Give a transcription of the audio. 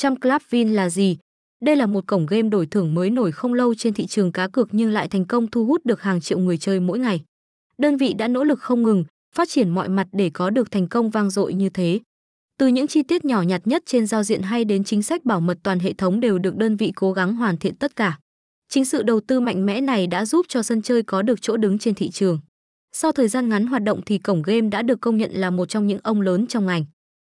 Trăm Club Win là gì? Đây là một cổng game đổi thưởng mới nổi không lâu trên thị trường cá cược nhưng lại thành công thu hút được hàng triệu người chơi mỗi ngày. Đơn vị đã nỗ lực không ngừng, phát triển mọi mặt để có được thành công vang dội như thế. Từ những chi tiết nhỏ nhặt nhất trên giao diện hay đến chính sách bảo mật toàn hệ thống đều được đơn vị cố gắng hoàn thiện tất cả. Chính sự đầu tư mạnh mẽ này đã giúp cho sân chơi có được chỗ đứng trên thị trường. Sau thời gian ngắn hoạt động thì cổng game đã được công nhận là một trong những ông lớn trong ngành.